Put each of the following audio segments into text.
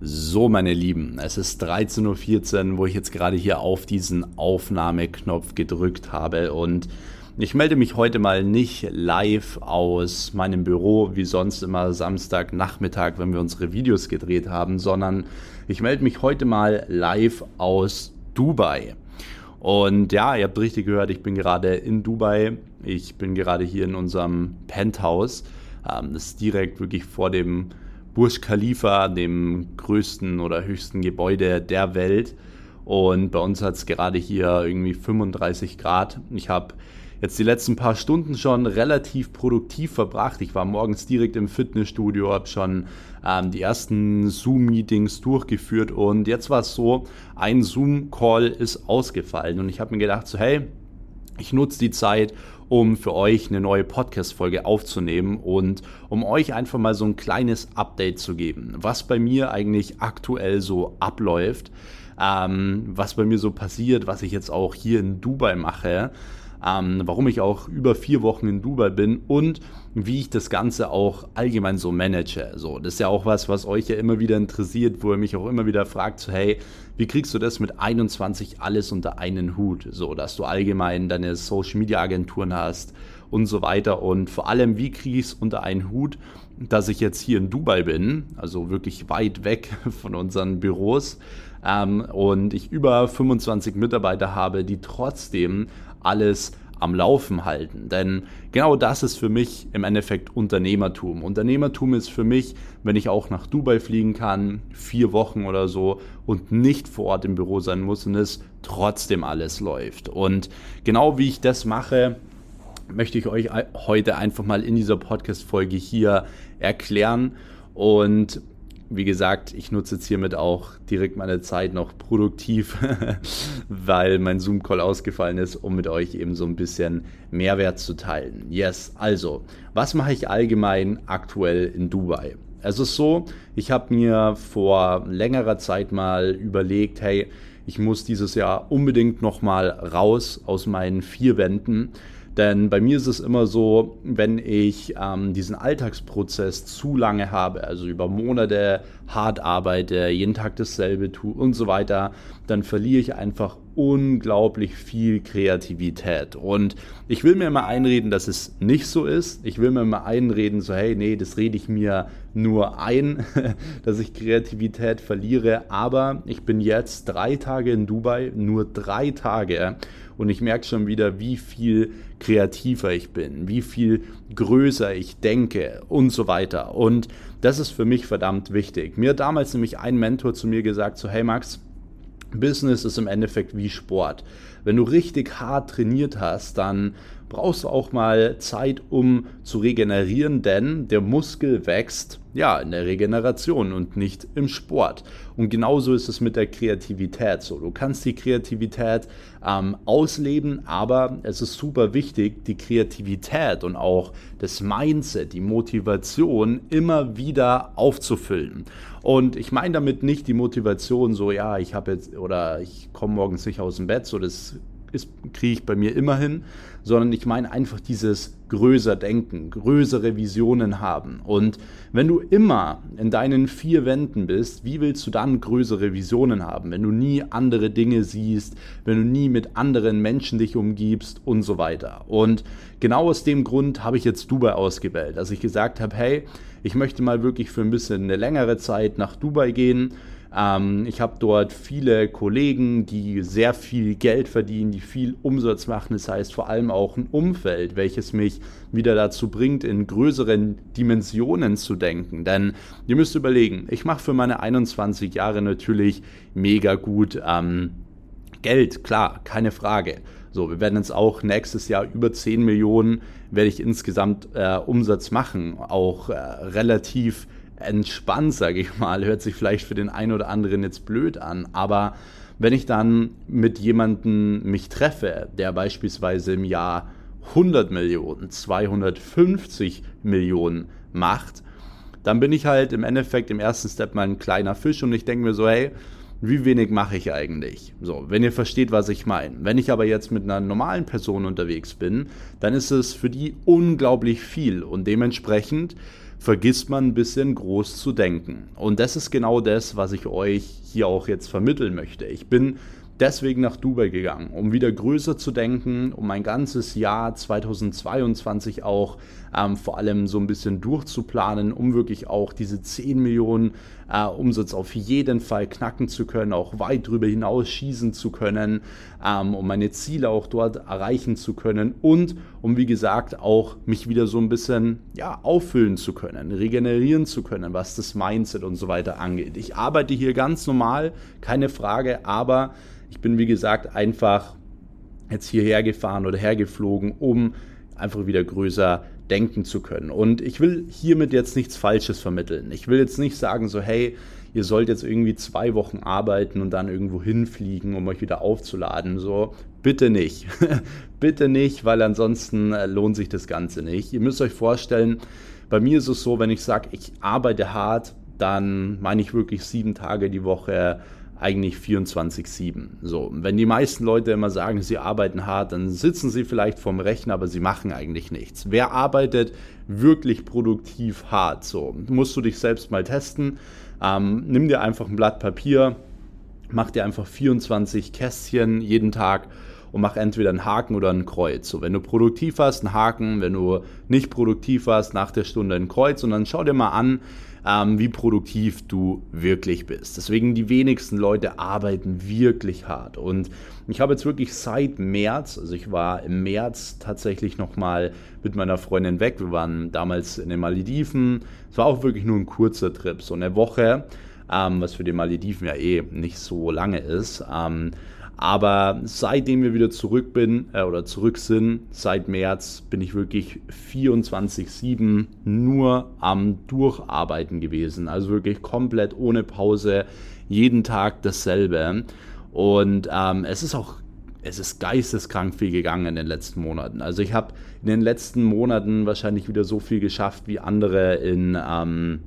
So, meine Lieben, es ist 13.14 Uhr, wo ich jetzt gerade hier auf diesen Aufnahmeknopf gedrückt habe und ich melde mich heute mal nicht live aus meinem Büro, wie sonst immer Samstagnachmittag, wenn wir unsere Videos gedreht haben, sondern ich melde mich heute mal live aus Dubai. Und ja, ihr habt richtig gehört, ich bin gerade in Dubai. Ich bin gerade hier in unserem Penthouse. Ähm, das ist direkt wirklich vor dem Burj Khalifa, dem größten oder höchsten Gebäude der Welt. Und bei uns hat es gerade hier irgendwie 35 Grad. Ich habe jetzt die letzten paar Stunden schon relativ produktiv verbracht. Ich war morgens direkt im Fitnessstudio, habe schon ähm, die ersten Zoom-Meetings durchgeführt und jetzt war es so, ein Zoom-Call ist ausgefallen und ich habe mir gedacht, so hey, ich nutze die Zeit, um für euch eine neue Podcast-Folge aufzunehmen und um euch einfach mal so ein kleines Update zu geben, was bei mir eigentlich aktuell so abläuft, ähm, was bei mir so passiert, was ich jetzt auch hier in Dubai mache ähm, warum ich auch über vier Wochen in Dubai bin und wie ich das Ganze auch allgemein so manage. So, das ist ja auch was, was euch ja immer wieder interessiert, wo ihr mich auch immer wieder fragt, so, hey, wie kriegst du das mit 21 alles unter einen Hut? So, dass du allgemein deine Social Media Agenturen hast und so weiter und vor allem, wie kriege ich es unter einen Hut, dass ich jetzt hier in Dubai bin, also wirklich weit weg von unseren Büros ähm, und ich über 25 Mitarbeiter habe, die trotzdem alles am Laufen halten. Denn genau das ist für mich im Endeffekt Unternehmertum. Unternehmertum ist für mich, wenn ich auch nach Dubai fliegen kann, vier Wochen oder so und nicht vor Ort im Büro sein muss und es trotzdem alles läuft. Und genau wie ich das mache, möchte ich euch heute einfach mal in dieser Podcast-Folge hier erklären. Und wie gesagt, ich nutze jetzt hiermit auch direkt meine Zeit noch produktiv, weil mein Zoom-Call ausgefallen ist, um mit euch eben so ein bisschen Mehrwert zu teilen. Yes, also, was mache ich allgemein aktuell in Dubai? Es ist so, ich habe mir vor längerer Zeit mal überlegt, hey, ich muss dieses Jahr unbedingt nochmal raus aus meinen vier Wänden denn bei mir ist es immer so, wenn ich ähm, diesen Alltagsprozess zu lange habe, also über Monate hart arbeite, jeden Tag dasselbe tue und so weiter, dann verliere ich einfach unglaublich viel Kreativität. Und ich will mir immer einreden, dass es nicht so ist. Ich will mir immer einreden, so hey, nee, das rede ich mir nur ein, dass ich Kreativität verliere. Aber ich bin jetzt drei Tage in Dubai, nur drei Tage und ich merke schon wieder, wie viel kreativer ich bin, wie viel größer ich denke und so weiter. Und das ist für mich verdammt wichtig. Mir hat damals nämlich ein Mentor zu mir gesagt, so hey Max, Business ist im Endeffekt wie Sport. Wenn du richtig hart trainiert hast, dann brauchst du auch mal Zeit, um zu regenerieren, denn der Muskel wächst ja in der Regeneration und nicht im Sport. Und genauso ist es mit der Kreativität so. Du kannst die Kreativität ähm, ausleben, aber es ist super wichtig, die Kreativität und auch das Mindset, die Motivation immer wieder aufzufüllen. Und ich meine damit nicht die Motivation so, ja, ich habe jetzt oder ich komme morgens nicht aus dem Bett, so das kriege ich bei mir immer hin, sondern ich meine einfach dieses größer denken, größere Visionen haben. Und wenn du immer in deinen vier Wänden bist, wie willst du dann größere Visionen haben, wenn du nie andere Dinge siehst, wenn du nie mit anderen Menschen dich umgibst und so weiter. Und genau aus dem Grund habe ich jetzt Dubai ausgewählt, dass ich gesagt habe, hey, ich möchte mal wirklich für ein bisschen eine längere Zeit nach Dubai gehen ähm, ich habe dort viele Kollegen, die sehr viel Geld verdienen, die viel Umsatz machen. Das heißt vor allem auch ein Umfeld, welches mich wieder dazu bringt, in größeren Dimensionen zu denken. Denn ihr müsst überlegen, ich mache für meine 21 Jahre natürlich mega gut ähm, Geld, klar, keine Frage. So, wir werden jetzt auch nächstes Jahr über 10 Millionen werde ich insgesamt äh, Umsatz machen, auch äh, relativ entspannt, sage ich mal. Hört sich vielleicht für den einen oder anderen jetzt blöd an, aber wenn ich dann mit jemandem mich treffe, der beispielsweise im Jahr 100 Millionen, 250 Millionen macht, dann bin ich halt im Endeffekt im ersten Step mal ein kleiner Fisch und ich denke mir so, hey, wie wenig mache ich eigentlich? So, wenn ihr versteht, was ich meine. Wenn ich aber jetzt mit einer normalen Person unterwegs bin, dann ist es für die unglaublich viel und dementsprechend vergisst man ein bisschen groß zu denken. Und das ist genau das, was ich euch hier auch jetzt vermitteln möchte. Ich bin deswegen nach Dubai gegangen, um wieder größer zu denken, um mein ganzes Jahr 2022 auch ähm, vor allem so ein bisschen durchzuplanen, um wirklich auch diese 10 Millionen äh, Umsatz auf jeden Fall knacken zu können, auch weit darüber hinaus schießen zu können, ähm, um meine Ziele auch dort erreichen zu können und um wie gesagt auch mich wieder so ein bisschen ja, auffüllen zu können, regenerieren zu können, was das Mindset und so weiter angeht. Ich arbeite hier ganz normal, keine Frage, aber ich bin, wie gesagt, einfach jetzt hierher gefahren oder hergeflogen, um einfach wieder größer denken zu können. Und ich will hiermit jetzt nichts Falsches vermitteln. Ich will jetzt nicht sagen, so, hey, ihr sollt jetzt irgendwie zwei Wochen arbeiten und dann irgendwo hinfliegen, um euch wieder aufzuladen. So, bitte nicht. bitte nicht, weil ansonsten äh, lohnt sich das Ganze nicht. Ihr müsst euch vorstellen, bei mir ist es so, wenn ich sage, ich arbeite hart, dann meine ich wirklich sieben Tage die Woche eigentlich 24-7. So, wenn die meisten Leute immer sagen, sie arbeiten hart, dann sitzen sie vielleicht vorm Rechner, aber sie machen eigentlich nichts. Wer arbeitet wirklich produktiv hart? So, musst du dich selbst mal testen. Ähm, nimm dir einfach ein Blatt Papier, mach dir einfach 24 Kästchen jeden Tag und mach entweder einen Haken oder ein Kreuz. So, wenn du produktiv warst, einen Haken, wenn du nicht produktiv warst, nach der Stunde ein Kreuz und dann schau dir mal an, ähm, wie produktiv du wirklich bist. Deswegen die wenigsten Leute arbeiten wirklich hart. Und ich habe jetzt wirklich seit März, also ich war im März tatsächlich nochmal mit meiner Freundin weg. Wir waren damals in den Malediven. Es war auch wirklich nur ein kurzer Trip, so eine Woche. Ähm, was für die Malediven ja eh nicht so lange ist. Ähm, aber seitdem wir wieder zurück bin äh, oder zurück sind, seit März, bin ich wirklich 24-7 nur am Durcharbeiten gewesen. Also wirklich komplett ohne Pause, jeden Tag dasselbe. Und ähm, es ist auch es ist geisteskrank viel gegangen in den letzten Monaten. Also ich habe in den letzten Monaten wahrscheinlich wieder so viel geschafft wie andere in ähm,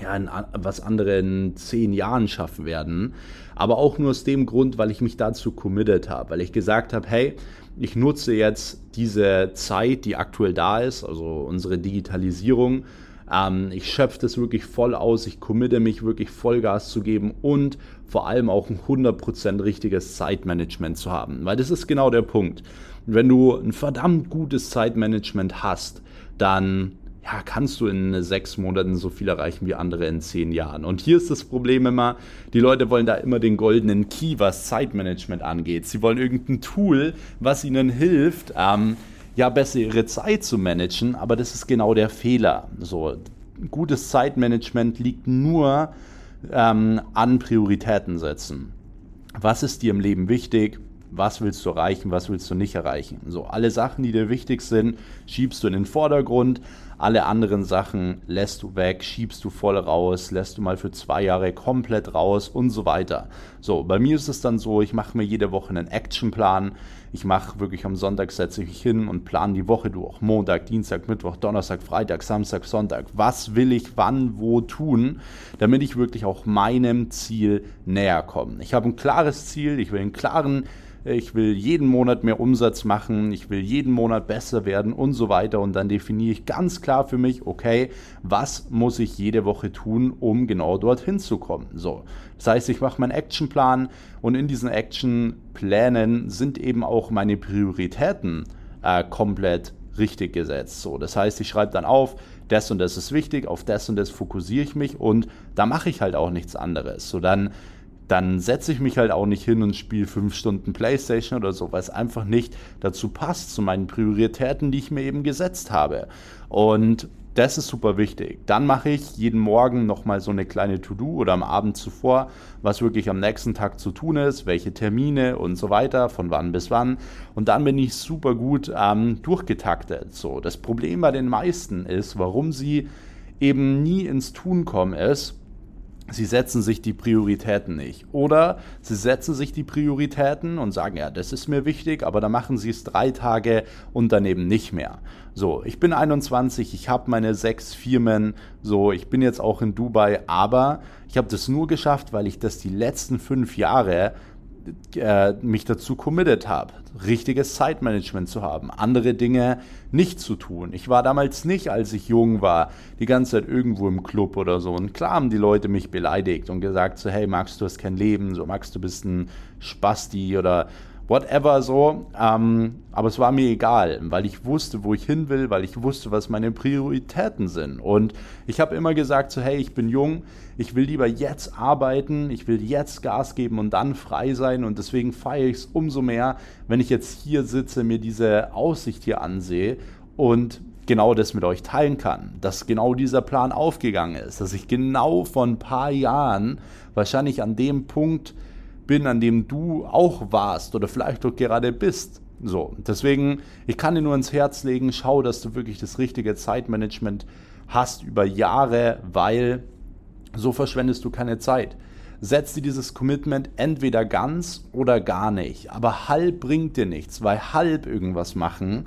ja, in, was andere in zehn Jahren schaffen werden. Aber auch nur aus dem Grund, weil ich mich dazu committed habe, weil ich gesagt habe, hey, ich nutze jetzt diese Zeit, die aktuell da ist, also unsere Digitalisierung. Ähm, ich schöpfe das wirklich voll aus, ich committe mich wirklich Vollgas zu geben und vor allem auch ein 100% richtiges Zeitmanagement zu haben. Weil das ist genau der Punkt. Wenn du ein verdammt gutes Zeitmanagement hast, dann ja, kannst du in sechs Monaten so viel erreichen wie andere in zehn Jahren. Und hier ist das Problem immer, die Leute wollen da immer den goldenen Key, was Zeitmanagement angeht. Sie wollen irgendein Tool, was ihnen hilft, ähm, ja, besser ihre Zeit zu managen, aber das ist genau der Fehler. So, gutes Zeitmanagement liegt nur ähm, an Prioritäten setzen. Was ist dir im Leben wichtig? was willst du erreichen, was willst du nicht erreichen. So, alle Sachen, die dir wichtig sind, schiebst du in den Vordergrund. Alle anderen Sachen lässt du weg, schiebst du voll raus, lässt du mal für zwei Jahre komplett raus und so weiter. So, bei mir ist es dann so, ich mache mir jede Woche einen Actionplan. Ich mache wirklich am Sonntag setze ich mich hin und plane die Woche durch. Montag, Dienstag, Mittwoch, Donnerstag, Freitag, Samstag, Sonntag. Was will ich wann, wo tun, damit ich wirklich auch meinem Ziel näher komme. Ich habe ein klares Ziel, ich will einen klaren ich will jeden Monat mehr Umsatz machen, ich will jeden Monat besser werden und so weiter. Und dann definiere ich ganz klar für mich, okay, was muss ich jede Woche tun, um genau dorthin zu kommen. So, das heißt, ich mache meinen Actionplan und in diesen Actionplänen sind eben auch meine Prioritäten äh, komplett richtig gesetzt. So, das heißt, ich schreibe dann auf, das und das ist wichtig, auf das und das fokussiere ich mich und da mache ich halt auch nichts anderes. So dann dann setze ich mich halt auch nicht hin und spiele fünf Stunden Playstation oder so, weil es einfach nicht dazu passt, zu meinen Prioritäten, die ich mir eben gesetzt habe. Und das ist super wichtig. Dann mache ich jeden Morgen nochmal so eine kleine To-Do oder am Abend zuvor, was wirklich am nächsten Tag zu tun ist, welche Termine und so weiter, von wann bis wann. Und dann bin ich super gut ähm, durchgetaktet. So, das Problem bei den meisten ist, warum sie eben nie ins Tun kommen, ist, sie setzen sich die Prioritäten nicht. Oder sie setzen sich die Prioritäten und sagen, ja, das ist mir wichtig, aber dann machen sie es drei Tage und daneben nicht mehr. So, ich bin 21, ich habe meine sechs Firmen, so, ich bin jetzt auch in Dubai, aber ich habe das nur geschafft, weil ich das die letzten fünf Jahre äh, mich dazu committed habe, richtiges Zeitmanagement zu haben, andere Dinge nicht zu tun. Ich war damals nicht, als ich jung war, die ganze Zeit irgendwo im Club oder so. Und klar haben die Leute mich beleidigt und gesagt so, hey Max, du hast kein Leben, so Max, du bist ein Spasti oder whatever so. Ähm, aber es war mir egal, weil ich wusste, wo ich hin will, weil ich wusste, was meine Prioritäten sind. Und ich habe immer gesagt, so hey, ich bin jung, ich will lieber jetzt arbeiten, ich will jetzt Gas geben und dann frei sein. Und deswegen feiere ich es umso mehr, wenn ich jetzt hier sitze, mir diese Aussicht hier ansehe und genau das mit euch teilen kann, dass genau dieser Plan aufgegangen ist, dass ich genau vor ein paar Jahren wahrscheinlich an dem Punkt bin, an dem du auch warst oder vielleicht auch gerade bist. So, deswegen, ich kann dir nur ins Herz legen, schau, dass du wirklich das richtige Zeitmanagement hast über Jahre, weil so verschwendest du keine Zeit. Setz dir dieses Commitment entweder ganz oder gar nicht. Aber halb bringt dir nichts, weil halb irgendwas machen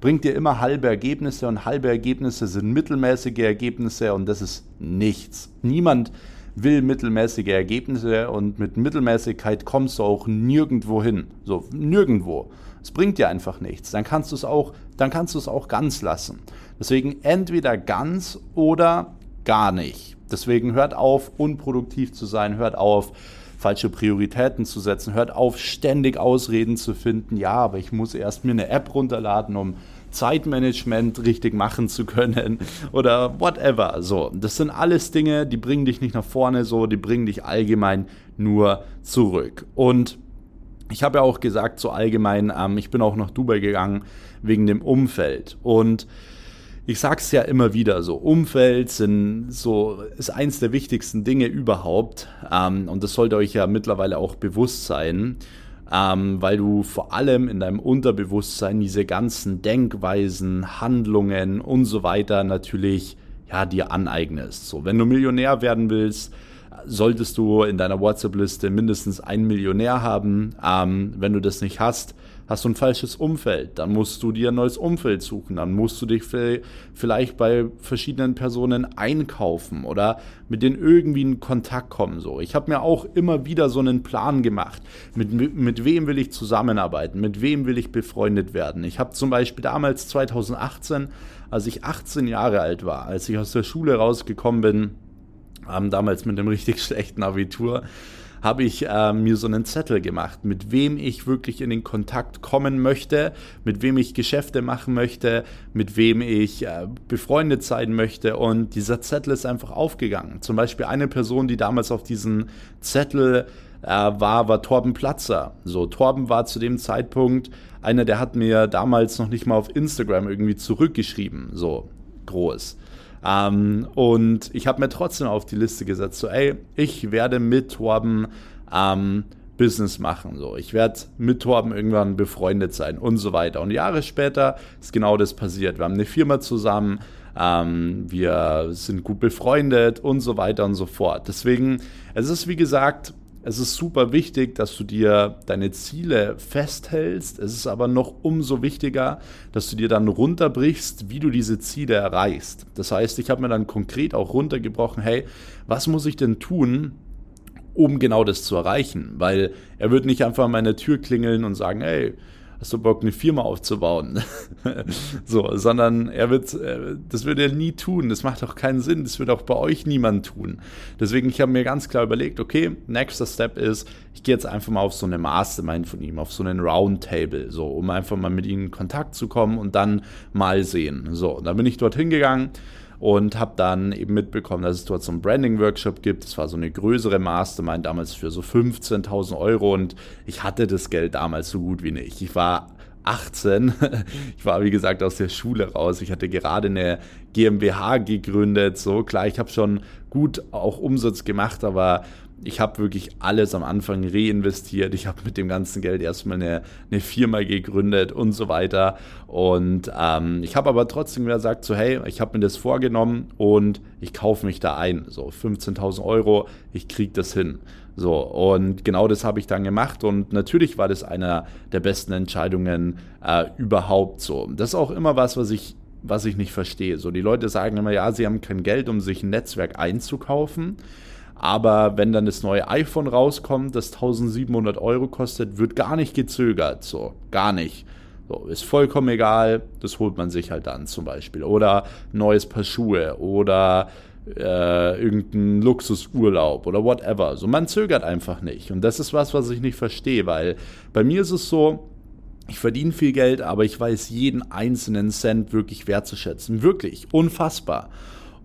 bringt dir immer halbe Ergebnisse und halbe Ergebnisse sind mittelmäßige Ergebnisse und das ist nichts. Niemand will mittelmäßige Ergebnisse und mit Mittelmäßigkeit kommst du auch nirgendwo hin. So, nirgendwo. Es bringt dir einfach nichts. Dann kannst du es auch, dann kannst du es auch ganz lassen. Deswegen entweder ganz oder gar nicht. Deswegen hört auf, unproduktiv zu sein, hört auf, falsche Prioritäten zu setzen, hört auf, ständig Ausreden zu finden. Ja, aber ich muss erst mir eine App runterladen, um Zeitmanagement richtig machen zu können oder whatever. So, das sind alles Dinge, die bringen dich nicht nach vorne, so, die bringen dich allgemein nur zurück. Und ich habe ja auch gesagt, so allgemein, ähm, ich bin auch nach Dubai gegangen wegen dem Umfeld. Und ich sage es ja immer wieder so, Umfeld sind so, ist eins der wichtigsten Dinge überhaupt. Ähm, und das sollte euch ja mittlerweile auch bewusst sein ähm, weil du vor allem in deinem Unterbewusstsein diese ganzen Denkweisen, Handlungen und so weiter natürlich ja, dir aneignest. So, wenn du Millionär werden willst, solltest du in deiner WhatsApp-Liste mindestens einen Millionär haben. Ähm, wenn du das nicht hast, hast du ein falsches Umfeld. Dann musst du dir ein neues Umfeld suchen. Dann musst du dich vielleicht bei verschiedenen Personen einkaufen oder mit denen irgendwie in Kontakt kommen. So, ich habe mir auch immer wieder so einen Plan gemacht. Mit, mit wem will ich zusammenarbeiten? Mit wem will ich befreundet werden? Ich habe zum Beispiel damals 2018, als ich 18 Jahre alt war, als ich aus der Schule rausgekommen bin, ähm, damals mit einem richtig schlechten Abitur, habe ich äh, mir so einen Zettel gemacht, mit wem ich wirklich in den Kontakt kommen möchte, mit wem ich Geschäfte machen möchte, mit wem ich äh, befreundet sein möchte. Und dieser Zettel ist einfach aufgegangen. Zum Beispiel eine Person, die damals auf diesen Zettel äh, war, war Torben Platzer. So, Torben war zu dem Zeitpunkt einer, der hat mir damals noch nicht mal auf Instagram irgendwie zurückgeschrieben, so groß. Ähm, und ich habe mir trotzdem auf die Liste gesetzt, so, ey, ich werde mit Torben ähm, Business machen. So, ich werde mit Torben irgendwann befreundet sein und so weiter. Und Jahre später ist genau das passiert. Wir haben eine Firma zusammen, ähm, wir sind gut befreundet und so weiter und so fort. Deswegen, es ist wie gesagt es ist super wichtig, dass du dir deine Ziele festhältst. Es ist aber noch umso wichtiger, dass du dir dann runterbrichst, wie du diese Ziele erreichst. Das heißt, ich habe mir dann konkret auch runtergebrochen, hey, was muss ich denn tun, um genau das zu erreichen? Weil er wird nicht einfach an meine Tür klingeln und sagen, hey, hast du Bock, eine Firma aufzubauen? so, sondern er wird, äh, das würde er nie tun. Das macht auch keinen Sinn. Das wird auch bei euch niemand tun. Deswegen, ich habe mir ganz klar überlegt, okay, nächster Step ist, ich gehe jetzt einfach mal auf so eine Mastermind von ihm, auf so einen Roundtable, so, um einfach mal mit ihm in Kontakt zu kommen und dann mal sehen. So, und dann bin ich dorthin gegangen und habe dann eben mitbekommen, dass es dort so einen Branding-Workshop gibt. Das war so eine größere Mastermind damals für so 15.000 Euro und ich hatte das Geld damals so gut wie nicht. Ich war 18. Ich war, wie gesagt, aus der Schule raus. Ich hatte gerade eine GmbH gegründet. So klar, ich habe schon gut auch Umsatz gemacht, aber ich habe wirklich alles am Anfang reinvestiert. Ich habe mit dem ganzen Geld erstmal eine, eine Firma gegründet und so weiter. Und ähm, ich habe aber trotzdem gesagt, so hey, ich habe mir das vorgenommen und ich kaufe mich da ein. So 15.000 Euro, ich kriege das hin. So, und genau das habe ich dann gemacht und natürlich war das einer der besten Entscheidungen äh, überhaupt so. Das ist auch immer was, was ich, was ich nicht verstehe. So, die Leute sagen immer, ja, sie haben kein Geld, um sich ein Netzwerk einzukaufen. Aber wenn dann das neue iPhone rauskommt, das 1700 Euro kostet, wird gar nicht gezögert. So, gar nicht. So, ist vollkommen egal, das holt man sich halt dann zum Beispiel. Oder neues Paar Schuhe oder äh, irgendein Luxusurlaub oder whatever. So, man zögert einfach nicht. Und das ist was, was ich nicht verstehe, weil bei mir ist es so, ich verdiene viel Geld, aber ich weiß jeden einzelnen Cent wirklich wertzuschätzen. Wirklich, unfassbar.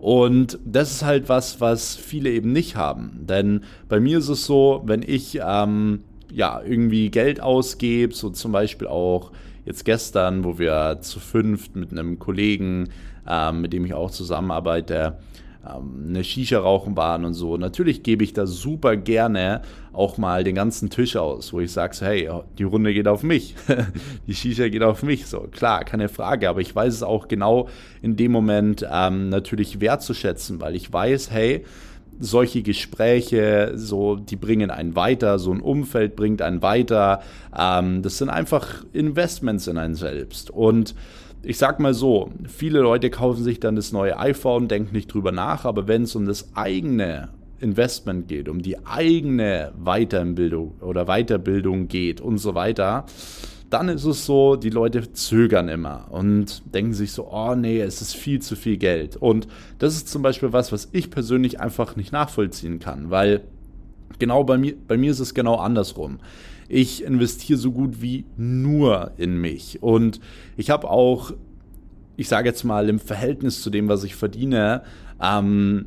Und das ist halt was, was viele eben nicht haben. Denn bei mir ist es so, wenn ich ähm, ja irgendwie Geld ausgebe, so zum Beispiel auch jetzt gestern, wo wir zu fünft mit einem Kollegen, ähm, mit dem ich auch zusammenarbeite, ähm, eine Shisha rauchen waren und so. Natürlich gebe ich da super gerne auch mal den ganzen Tisch aus, wo ich sage, so, hey, die Runde geht auf mich, die Shisha geht auf mich. So, klar, keine Frage, aber ich weiß es auch genau in dem Moment ähm, natürlich wertzuschätzen, weil ich weiß, hey, solche Gespräche, so, die bringen einen weiter, so ein Umfeld bringt einen weiter. Ähm, das sind einfach Investments in einen selbst. Und ich sag mal so, viele Leute kaufen sich dann das neue iPhone, denken nicht drüber nach, aber wenn es um das eigene Investment geht, um die eigene Weiterbildung oder Weiterbildung geht und so weiter, dann ist es so, die Leute zögern immer und denken sich so, oh nee, es ist viel zu viel Geld. Und das ist zum Beispiel was, was ich persönlich einfach nicht nachvollziehen kann, weil genau bei mir, bei mir ist es genau andersrum. Ich investiere so gut wie nur in mich. Und ich habe auch, ich sage jetzt mal, im Verhältnis zu dem, was ich verdiene, ähm,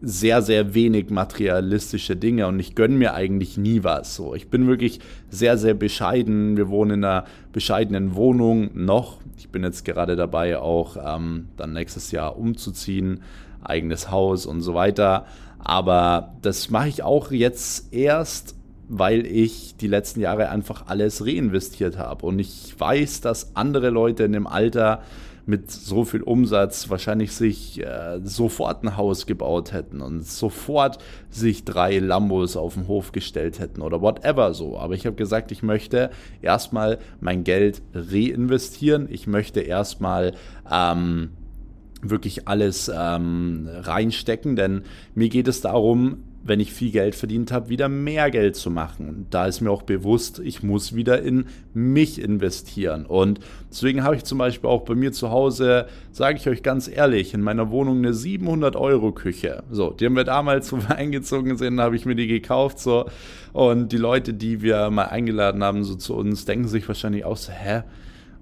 sehr, sehr wenig materialistische Dinge und ich gönne mir eigentlich nie was. So, ich bin wirklich sehr, sehr bescheiden. Wir wohnen in einer bescheidenen Wohnung noch. Ich bin jetzt gerade dabei, auch ähm, dann nächstes Jahr umzuziehen, eigenes Haus und so weiter. Aber das mache ich auch jetzt erst, weil ich die letzten Jahre einfach alles reinvestiert habe. Und ich weiß, dass andere Leute in dem Alter mit so viel Umsatz wahrscheinlich sich äh, sofort ein Haus gebaut hätten und sofort sich drei Lambos auf den Hof gestellt hätten oder whatever so. Aber ich habe gesagt, ich möchte erstmal mein Geld reinvestieren. Ich möchte erstmal ähm, wirklich alles ähm, reinstecken, denn mir geht es darum, wenn ich viel Geld verdient habe, wieder mehr Geld zu machen. Und da ist mir auch bewusst, ich muss wieder in mich investieren. Und deswegen habe ich zum Beispiel auch bei mir zu Hause, sage ich euch ganz ehrlich, in meiner Wohnung eine 700 Euro Küche. So, die haben wir damals, wo wir eingezogen sind, habe ich mir die gekauft. So. Und die Leute, die wir mal eingeladen haben, so zu uns, denken sich wahrscheinlich auch so, hä,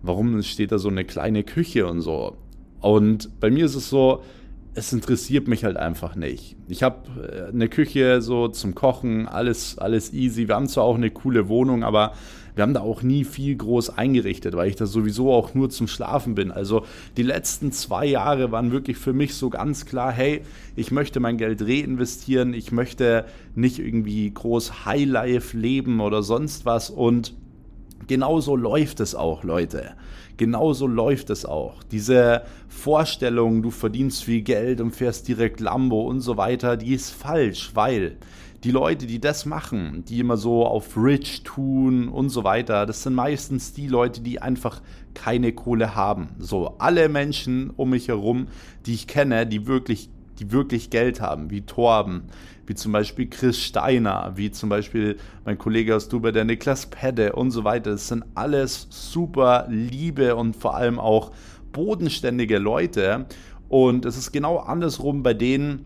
warum steht da so eine kleine Küche und so? Und bei mir ist es so, es interessiert mich halt einfach nicht. Ich habe äh, eine Küche so zum Kochen, alles, alles easy. Wir haben zwar auch eine coole Wohnung, aber wir haben da auch nie viel groß eingerichtet, weil ich da sowieso auch nur zum Schlafen bin. Also die letzten zwei Jahre waren wirklich für mich so ganz klar, hey, ich möchte mein Geld reinvestieren, ich möchte nicht irgendwie groß Highlife leben oder sonst was und genauso läuft es auch, Leute. Genauso läuft es auch. Diese Vorstellung, du verdienst viel Geld und fährst direkt Lambo und so weiter, die ist falsch, weil die Leute, die das machen, die immer so auf Rich tun und so weiter, das sind meistens die Leute, die einfach keine Kohle haben. So, alle Menschen um mich herum, die ich kenne, die wirklich die wirklich Geld haben, wie Torben, wie zum Beispiel Chris Steiner, wie zum Beispiel mein Kollege aus Dubai, der Niklas Pedde und so weiter. Das sind alles super liebe und vor allem auch bodenständige Leute. Und es ist genau andersrum bei denen,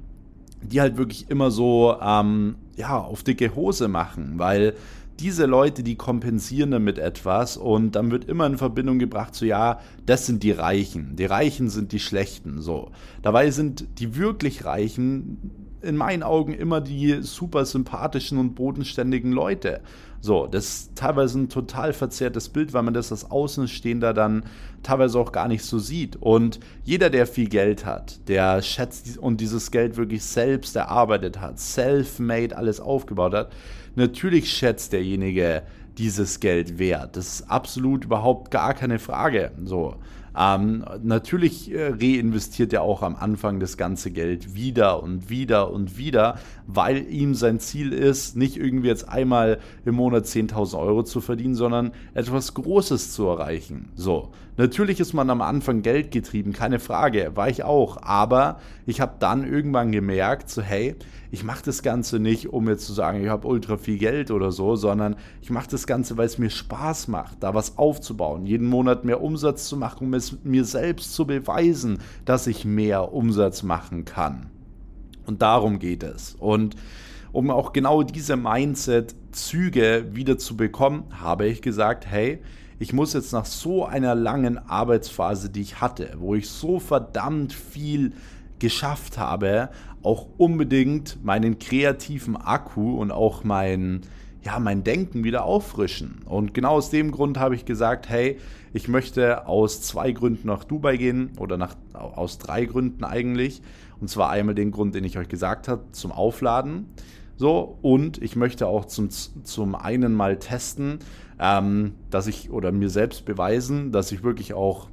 die halt wirklich immer so ähm, ja, auf dicke Hose machen, weil diese Leute, die kompensieren damit etwas und dann wird immer in Verbindung gebracht, so ja, das sind die Reichen, die Reichen sind die Schlechten, so. Dabei sind die wirklich Reichen in meinen Augen immer die super sympathischen und bodenständigen Leute. So, das ist teilweise ein total verzerrtes Bild, weil man das als Außenstehender dann teilweise auch gar nicht so sieht. Und jeder, der viel Geld hat, der schätzt und dieses Geld wirklich selbst erarbeitet hat, self-made alles aufgebaut hat, natürlich schätzt derjenige dieses Geld wert. Das ist absolut überhaupt gar keine Frage. So. Ähm, natürlich äh, reinvestiert er auch am Anfang das ganze Geld wieder und wieder und wieder, weil ihm sein Ziel ist, nicht irgendwie jetzt einmal im Monat 10.000 Euro zu verdienen, sondern etwas Großes zu erreichen. So, natürlich ist man am Anfang Geld getrieben, keine Frage, war ich auch, aber ich habe dann irgendwann gemerkt, so hey, ich mache das Ganze nicht, um jetzt zu sagen, ich habe ultra viel Geld oder so, sondern ich mache das Ganze, weil es mir Spaß macht, da was aufzubauen, jeden Monat mehr Umsatz zu machen, um es mir selbst zu beweisen, dass ich mehr Umsatz machen kann. Und darum geht es. Und um auch genau diese Mindset-Züge wieder zu bekommen, habe ich gesagt, hey, ich muss jetzt nach so einer langen Arbeitsphase, die ich hatte, wo ich so verdammt viel geschafft habe, auch unbedingt meinen kreativen Akku und auch mein, ja, mein Denken wieder auffrischen. Und genau aus dem Grund habe ich gesagt, hey, ich möchte aus zwei Gründen nach Dubai gehen oder nach, aus drei Gründen eigentlich. Und zwar einmal den Grund, den ich euch gesagt habe, zum Aufladen. So, und ich möchte auch zum, zum einen mal testen, ähm, dass ich oder mir selbst beweisen, dass ich wirklich auch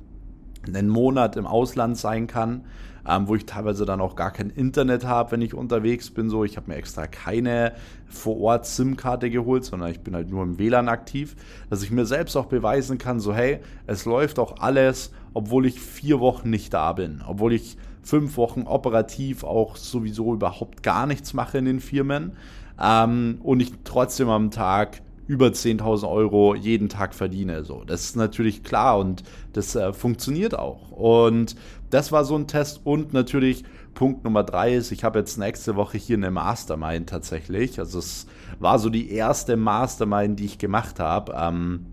einen Monat im Ausland sein kann ähm, wo ich teilweise dann auch gar kein Internet habe, wenn ich unterwegs bin. So, ich habe mir extra keine vor Ort SIM-Karte geholt, sondern ich bin halt nur im WLAN aktiv, dass ich mir selbst auch beweisen kann, so hey, es läuft auch alles, obwohl ich vier Wochen nicht da bin, obwohl ich fünf Wochen operativ auch sowieso überhaupt gar nichts mache in den Firmen ähm, und ich trotzdem am Tag über 10.000 Euro jeden Tag verdiene. So, das ist natürlich klar und das äh, funktioniert auch. Und das war so ein Test. Und natürlich Punkt Nummer drei ist, ich habe jetzt nächste Woche hier eine Mastermind tatsächlich. Also es war so die erste Mastermind, die ich gemacht habe. Ähm,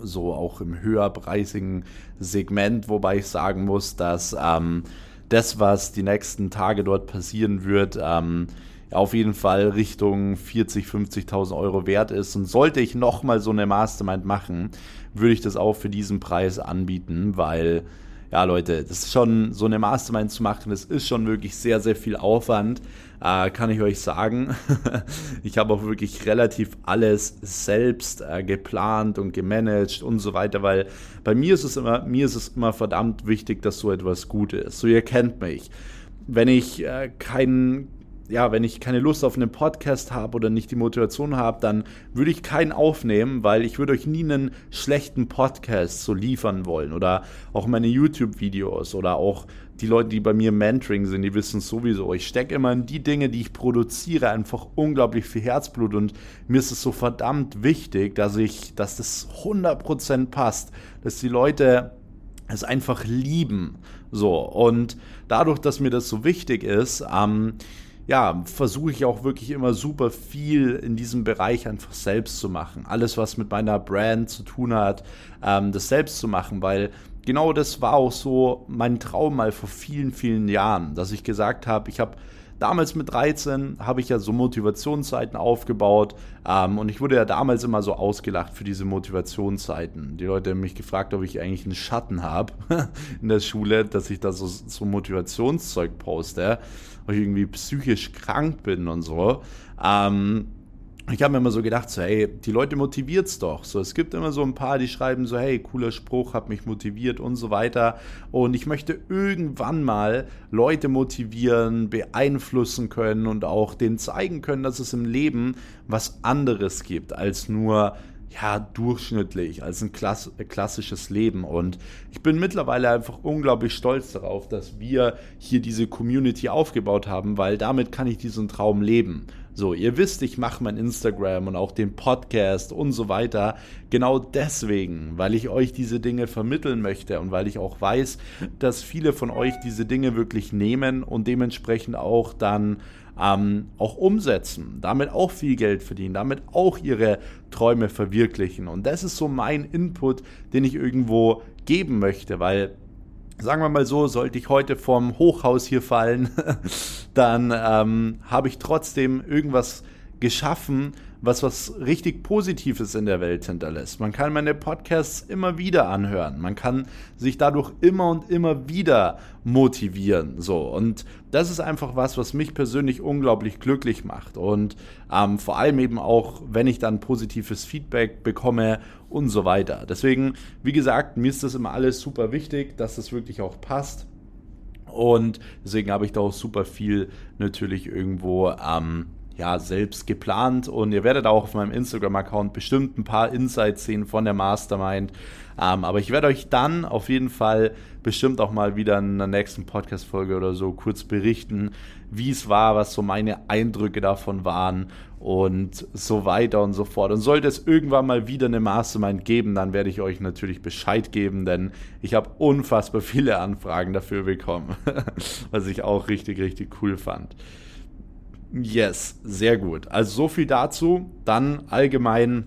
so auch im höherpreisigen Segment, wobei ich sagen muss, dass ähm, das, was die nächsten Tage dort passieren wird, ähm, auf jeden Fall Richtung 40, 50.000 Euro wert ist. Und sollte ich nochmal so eine Mastermind machen, würde ich das auch für diesen Preis anbieten, weil, ja Leute, das ist schon so eine Mastermind zu machen, das ist schon wirklich sehr, sehr viel Aufwand, äh, kann ich euch sagen. ich habe auch wirklich relativ alles selbst äh, geplant und gemanagt und so weiter, weil bei mir ist es immer, mir ist es immer verdammt wichtig, dass so etwas gut ist. So, ihr kennt mich. Wenn ich äh, keinen ja, wenn ich keine Lust auf einen Podcast habe oder nicht die Motivation habe, dann würde ich keinen aufnehmen, weil ich würde euch nie einen schlechten Podcast so liefern wollen. Oder auch meine YouTube-Videos oder auch die Leute, die bei mir Mentoring sind, die wissen sowieso, ich stecke immer in die Dinge, die ich produziere, einfach unglaublich viel Herzblut. Und mir ist es so verdammt wichtig, dass ich, dass das 100% passt, dass die Leute es einfach lieben. So, und dadurch, dass mir das so wichtig ist, ähm, ja, versuche ich auch wirklich immer super viel in diesem Bereich einfach selbst zu machen. Alles, was mit meiner Brand zu tun hat, ähm, das selbst zu machen, weil genau das war auch so mein Traum mal vor vielen, vielen Jahren, dass ich gesagt habe, ich habe damals mit 13 habe ich ja so Motivationsseiten aufgebaut ähm, und ich wurde ja damals immer so ausgelacht für diese Motivationsseiten. Die Leute haben mich gefragt, ob ich eigentlich einen Schatten habe in der Schule, dass ich da so, so Motivationszeug poste weil ich irgendwie psychisch krank bin und so. Ähm, ich habe mir immer so gedacht, so, hey, die Leute motiviert's doch. So, es gibt immer so ein paar, die schreiben so, hey, cooler Spruch, hat mich motiviert und so weiter. Und ich möchte irgendwann mal Leute motivieren, beeinflussen können und auch denen zeigen können, dass es im Leben was anderes gibt als nur ja, durchschnittlich, als ein klass klassisches Leben. Und ich bin mittlerweile einfach unglaublich stolz darauf, dass wir hier diese Community aufgebaut haben, weil damit kann ich diesen Traum leben. So, ihr wisst, ich mache mein Instagram und auch den Podcast und so weiter. Genau deswegen, weil ich euch diese Dinge vermitteln möchte und weil ich auch weiß, dass viele von euch diese Dinge wirklich nehmen und dementsprechend auch dann ähm, auch umsetzen, damit auch viel Geld verdienen, damit auch ihre Träume verwirklichen. Und das ist so mein Input, den ich irgendwo geben möchte, weil sagen wir mal so, sollte ich heute vom Hochhaus hier fallen, dann ähm, habe ich trotzdem irgendwas geschaffen, was was richtig Positives in der Welt hinterlässt. Man kann meine Podcasts immer wieder anhören. Man kann sich dadurch immer und immer wieder motivieren. So und das ist einfach was, was mich persönlich unglaublich glücklich macht und ähm, vor allem eben auch, wenn ich dann positives Feedback bekomme und so weiter. Deswegen, wie gesagt, mir ist das immer alles super wichtig, dass das wirklich auch passt. Und deswegen habe ich da auch super viel natürlich irgendwo ähm, ja, selbst geplant und ihr werdet auch auf meinem Instagram-Account bestimmt ein paar Insights sehen von der Mastermind. Ähm, aber ich werde euch dann auf jeden Fall bestimmt auch mal wieder in der nächsten Podcast-Folge oder so kurz berichten, wie es war, was so meine Eindrücke davon waren und so weiter und so fort. Und sollte es irgendwann mal wieder eine Mastermind geben, dann werde ich euch natürlich Bescheid geben, denn ich habe unfassbar viele Anfragen dafür bekommen, was ich auch richtig, richtig cool fand. Yes, sehr gut. Also so viel dazu. Dann allgemein,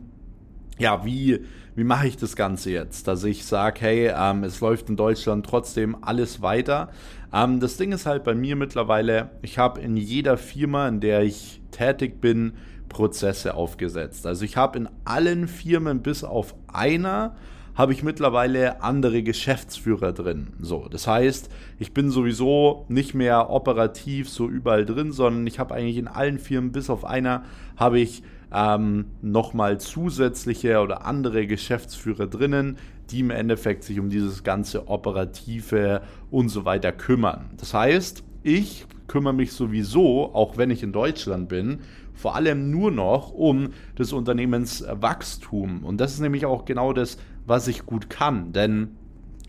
ja, wie, wie mache ich das Ganze jetzt? Dass ich sage, hey, ähm, es läuft in Deutschland trotzdem alles weiter. Ähm, das Ding ist halt bei mir mittlerweile, ich habe in jeder Firma, in der ich tätig bin, Prozesse aufgesetzt. Also ich habe in allen Firmen bis auf einer habe ich mittlerweile andere Geschäftsführer drin. So, das heißt, ich bin sowieso nicht mehr operativ so überall drin, sondern ich habe eigentlich in allen Firmen, bis auf einer, habe ich ähm, nochmal zusätzliche oder andere Geschäftsführer drinnen, die im Endeffekt sich um dieses ganze Operative und so weiter kümmern. Das heißt, ich kümmere mich sowieso, auch wenn ich in Deutschland bin, vor allem nur noch um das Unternehmenswachstum. Und das ist nämlich auch genau das, was ich gut kann. Denn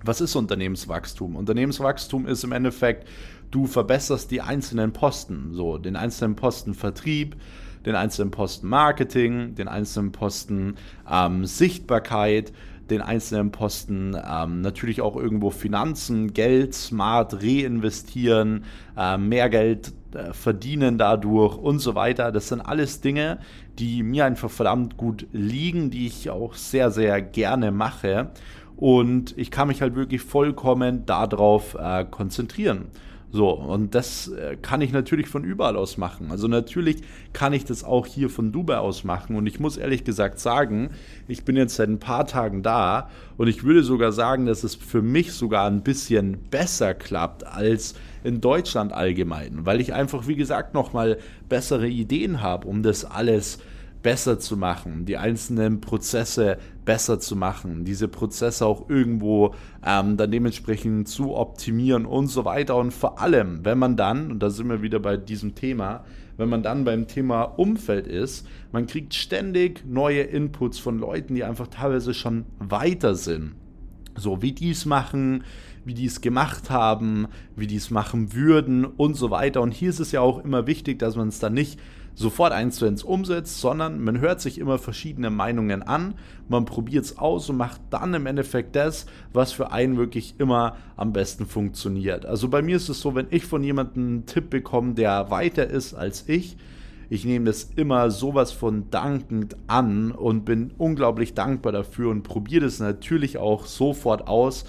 was ist Unternehmenswachstum? Unternehmenswachstum ist im Endeffekt, du verbesserst die einzelnen Posten. So, den einzelnen Posten Vertrieb, den einzelnen Posten Marketing, den einzelnen Posten ähm, Sichtbarkeit, den einzelnen Posten ähm, natürlich auch irgendwo Finanzen, Geld, smart reinvestieren, äh, mehr äh, verdienen dadurch und so weiter. Das sind alles Dinge, die mir einfach verdammt gut liegen, die ich auch sehr, sehr gerne mache. Und ich kann mich halt wirklich vollkommen darauf äh, konzentrieren. So, und das äh, kann ich natürlich von überall aus machen. Also natürlich kann ich das auch hier von Dubai aus machen. Und ich muss ehrlich gesagt sagen, ich bin jetzt seit ein paar Tagen da und ich würde sogar sagen, dass es für mich sogar ein bisschen besser klappt als in Deutschland allgemein, weil ich einfach, wie gesagt, nochmal bessere Ideen habe, um das alles besser zu machen, die einzelnen Prozesse besser zu machen, diese Prozesse auch irgendwo ähm, dann dementsprechend zu optimieren und so weiter. Und vor allem, wenn man dann, und da sind wir wieder bei diesem Thema, wenn man dann beim Thema Umfeld ist, man kriegt ständig neue Inputs von Leuten, die einfach teilweise schon weiter sind. So, wie die es machen, wie die es gemacht haben, wie die es machen würden und so weiter. Und hier ist es ja auch immer wichtig, dass man es dann nicht sofort eins zu eins umsetzt, sondern man hört sich immer verschiedene Meinungen an, man probiert es aus und macht dann im Endeffekt das, was für einen wirklich immer am besten funktioniert. Also bei mir ist es so, wenn ich von jemandem einen Tipp bekomme, der weiter ist als ich, ich nehme das immer sowas von dankend an und bin unglaublich dankbar dafür und probiere das natürlich auch sofort aus,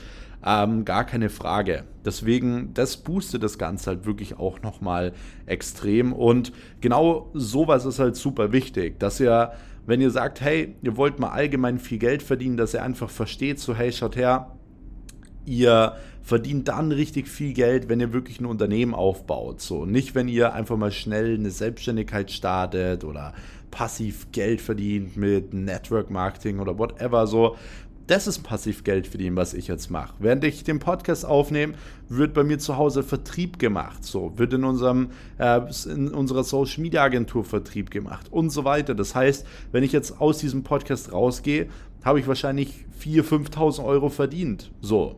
ähm, gar keine Frage. Deswegen, das boostet das Ganze halt wirklich auch nochmal extrem. Und genau sowas ist halt super wichtig, dass ihr, wenn ihr sagt, hey, ihr wollt mal allgemein viel Geld verdienen, dass ihr einfach versteht, so hey, schaut her, ihr verdient dann richtig viel Geld, wenn ihr wirklich ein Unternehmen aufbaut. So, nicht wenn ihr einfach mal schnell eine Selbstständigkeit startet oder passiv Geld verdient mit Network Marketing oder whatever so, das ist passiv Geld verdienen, was ich jetzt mache. Während ich den Podcast aufnehme, wird bei mir zu Hause Vertrieb gemacht. So wird in unserem äh, in unserer Social Media Agentur Vertrieb gemacht und so weiter. Das heißt, wenn ich jetzt aus diesem Podcast rausgehe, habe ich wahrscheinlich 4.000, 5.000 Euro verdient. So.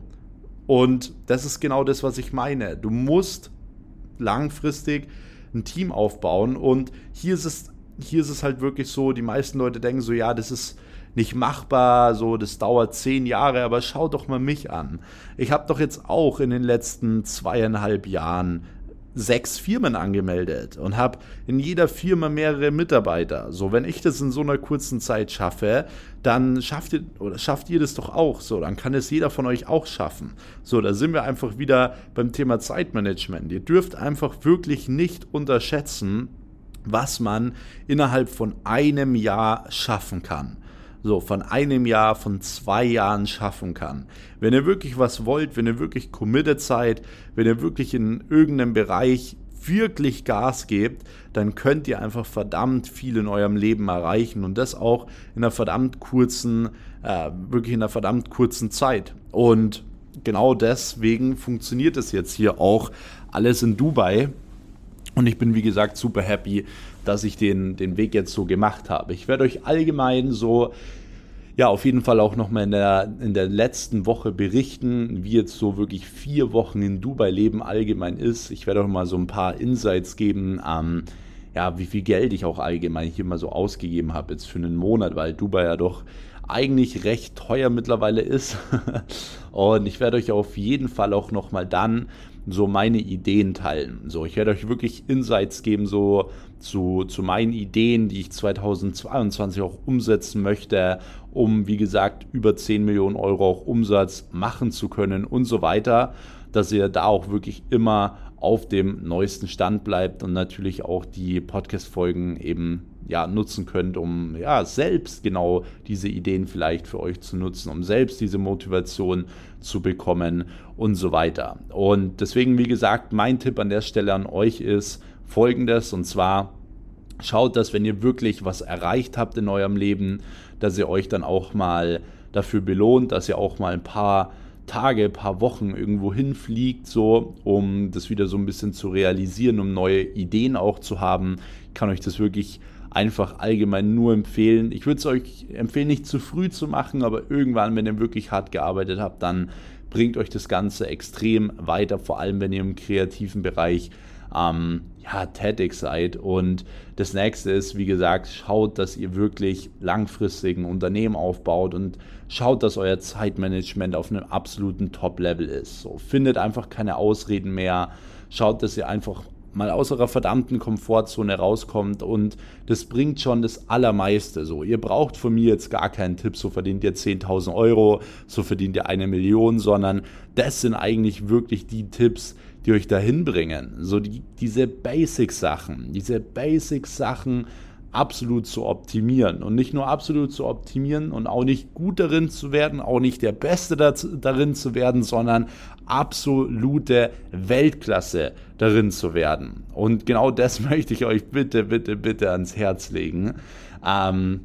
Und das ist genau das, was ich meine. Du musst langfristig ein Team aufbauen und hier ist es hier ist es halt wirklich so, die meisten Leute denken so, ja, das ist nicht machbar, so das dauert zehn Jahre, aber schau doch mal mich an. Ich habe doch jetzt auch in den letzten zweieinhalb Jahren sechs Firmen angemeldet und habe in jeder Firma mehrere Mitarbeiter. So, wenn ich das in so einer kurzen Zeit schaffe, dann schafft ihr oder schafft ihr das doch auch. So, dann kann es jeder von euch auch schaffen. So, da sind wir einfach wieder beim Thema Zeitmanagement. Ihr dürft einfach wirklich nicht unterschätzen, was man innerhalb von einem Jahr schaffen kann. So, von einem Jahr, von zwei Jahren schaffen kann. Wenn ihr wirklich was wollt, wenn ihr wirklich committed seid, wenn ihr wirklich in irgendeinem Bereich wirklich Gas gebt, dann könnt ihr einfach verdammt viel in eurem Leben erreichen und das auch in einer verdammt kurzen, äh, wirklich in einer verdammt kurzen Zeit. Und genau deswegen funktioniert es jetzt hier auch alles in Dubai. Und ich bin, wie gesagt, super happy, dass ich den, den Weg jetzt so gemacht habe. Ich werde euch allgemein so, ja, auf jeden Fall auch nochmal in der, in der letzten Woche berichten, wie jetzt so wirklich vier Wochen in Dubai Leben allgemein ist. Ich werde auch mal so ein paar Insights geben, ähm, ja, wie viel Geld ich auch allgemein hier mal so ausgegeben habe jetzt für einen Monat, weil Dubai ja doch eigentlich recht teuer mittlerweile ist. Und ich werde euch auf jeden Fall auch nochmal dann so meine Ideen teilen. So, ich werde euch wirklich Insights geben, so zu, zu meinen Ideen, die ich 2022 auch umsetzen möchte, um, wie gesagt, über 10 Millionen Euro auch Umsatz machen zu können und so weiter, dass ihr da auch wirklich immer auf dem neuesten Stand bleibt und natürlich auch die Podcast-Folgen eben ja, nutzen könnt, um ja, selbst genau diese Ideen vielleicht für euch zu nutzen, um selbst diese Motivation zu bekommen und so weiter. Und deswegen, wie gesagt, mein Tipp an der Stelle an euch ist folgendes, und zwar schaut, dass wenn ihr wirklich was erreicht habt in eurem Leben, dass ihr euch dann auch mal dafür belohnt, dass ihr auch mal ein paar Tage, paar Wochen irgendwo hinfliegt, so, um das wieder so ein bisschen zu realisieren, um neue Ideen auch zu haben. Ich kann euch das wirklich einfach allgemein nur empfehlen. Ich würde es euch empfehlen, nicht zu früh zu machen, aber irgendwann, wenn ihr wirklich hart gearbeitet habt, dann bringt euch das Ganze extrem weiter, vor allem wenn ihr im kreativen Bereich ähm, ja, tätig seid. Und das nächste ist, wie gesagt, schaut, dass ihr wirklich langfristig ein Unternehmen aufbaut und schaut, dass euer Zeitmanagement auf einem absoluten Top-Level ist. So, findet einfach keine Ausreden mehr. Schaut, dass ihr einfach mal aus eurer verdammten Komfortzone rauskommt und das bringt schon das Allermeiste. So, ihr braucht von mir jetzt gar keinen Tipp, so verdient ihr 10.000 Euro, so verdient ihr eine Million, sondern das sind eigentlich wirklich die Tipps, die euch dahin bringen. So die, diese Basic-Sachen, diese Basic-Sachen, absolut zu optimieren. Und nicht nur absolut zu optimieren und auch nicht gut darin zu werden, auch nicht der Beste darin zu werden, sondern absolute Weltklasse darin zu werden. Und genau das möchte ich euch bitte, bitte, bitte ans Herz legen. Ähm,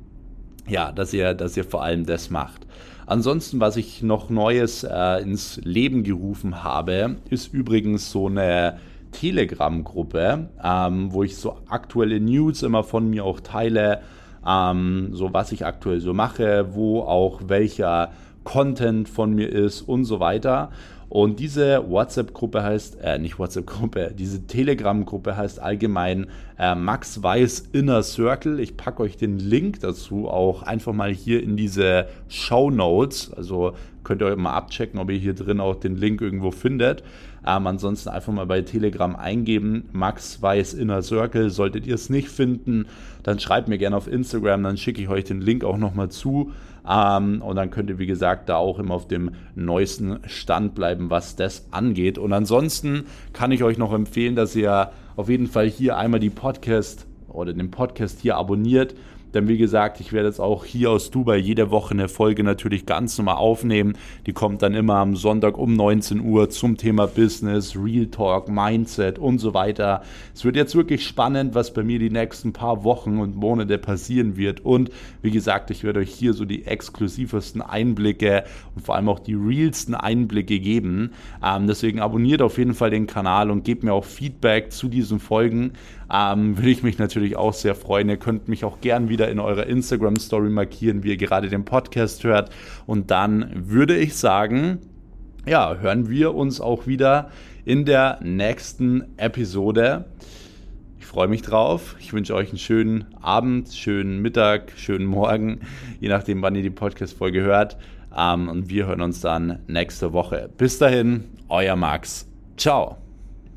ja, dass ihr, dass ihr vor allem das macht. Ansonsten, was ich noch Neues äh, ins Leben gerufen habe, ist übrigens so eine Telegram-Gruppe, ähm, wo ich so aktuelle News immer von mir auch teile, ähm, so was ich aktuell so mache, wo auch welcher Content von mir ist und so weiter. Und diese WhatsApp-Gruppe heißt, äh, nicht WhatsApp-Gruppe, diese Telegram-Gruppe heißt allgemein äh, Max Weiß Inner Circle. Ich packe euch den Link dazu auch einfach mal hier in diese Show Notes. Also könnt ihr euch mal abchecken, ob ihr hier drin auch den Link irgendwo findet. Ähm, ansonsten einfach mal bei Telegram eingeben, Max Weiß Inner Circle. Solltet ihr es nicht finden, dann schreibt mir gerne auf Instagram, dann schicke ich euch den Link auch nochmal zu. Ähm, und dann könnt ihr, wie gesagt, da auch immer auf dem neuesten Stand bleiben, was das angeht. Und ansonsten kann ich euch noch empfehlen, dass ihr auf jeden Fall hier einmal die Podcast oder den Podcast hier abonniert denn wie gesagt, ich werde jetzt auch hier aus Dubai jede Woche eine Folge natürlich ganz normal aufnehmen. Die kommt dann immer am Sonntag um 19 Uhr zum Thema Business, Real Talk, Mindset und so weiter. Es wird jetzt wirklich spannend, was bei mir die nächsten paar Wochen und Monate passieren wird. Und wie gesagt, ich werde euch hier so die exklusivsten Einblicke und vor allem auch die realsten Einblicke geben. Ähm, deswegen abonniert auf jeden Fall den Kanal und gebt mir auch Feedback zu diesen Folgen ähm, würde ich mich natürlich auch sehr freuen. Ihr könnt mich auch gern wieder in eurer Instagram-Story markieren, wie ihr gerade den Podcast hört. Und dann würde ich sagen, ja, hören wir uns auch wieder in der nächsten Episode. Ich freue mich drauf. Ich wünsche euch einen schönen Abend, schönen Mittag, schönen Morgen, je nachdem, wann ihr die Podcast-Folge hört. Ähm, und wir hören uns dann nächste Woche. Bis dahin, euer Max. Ciao.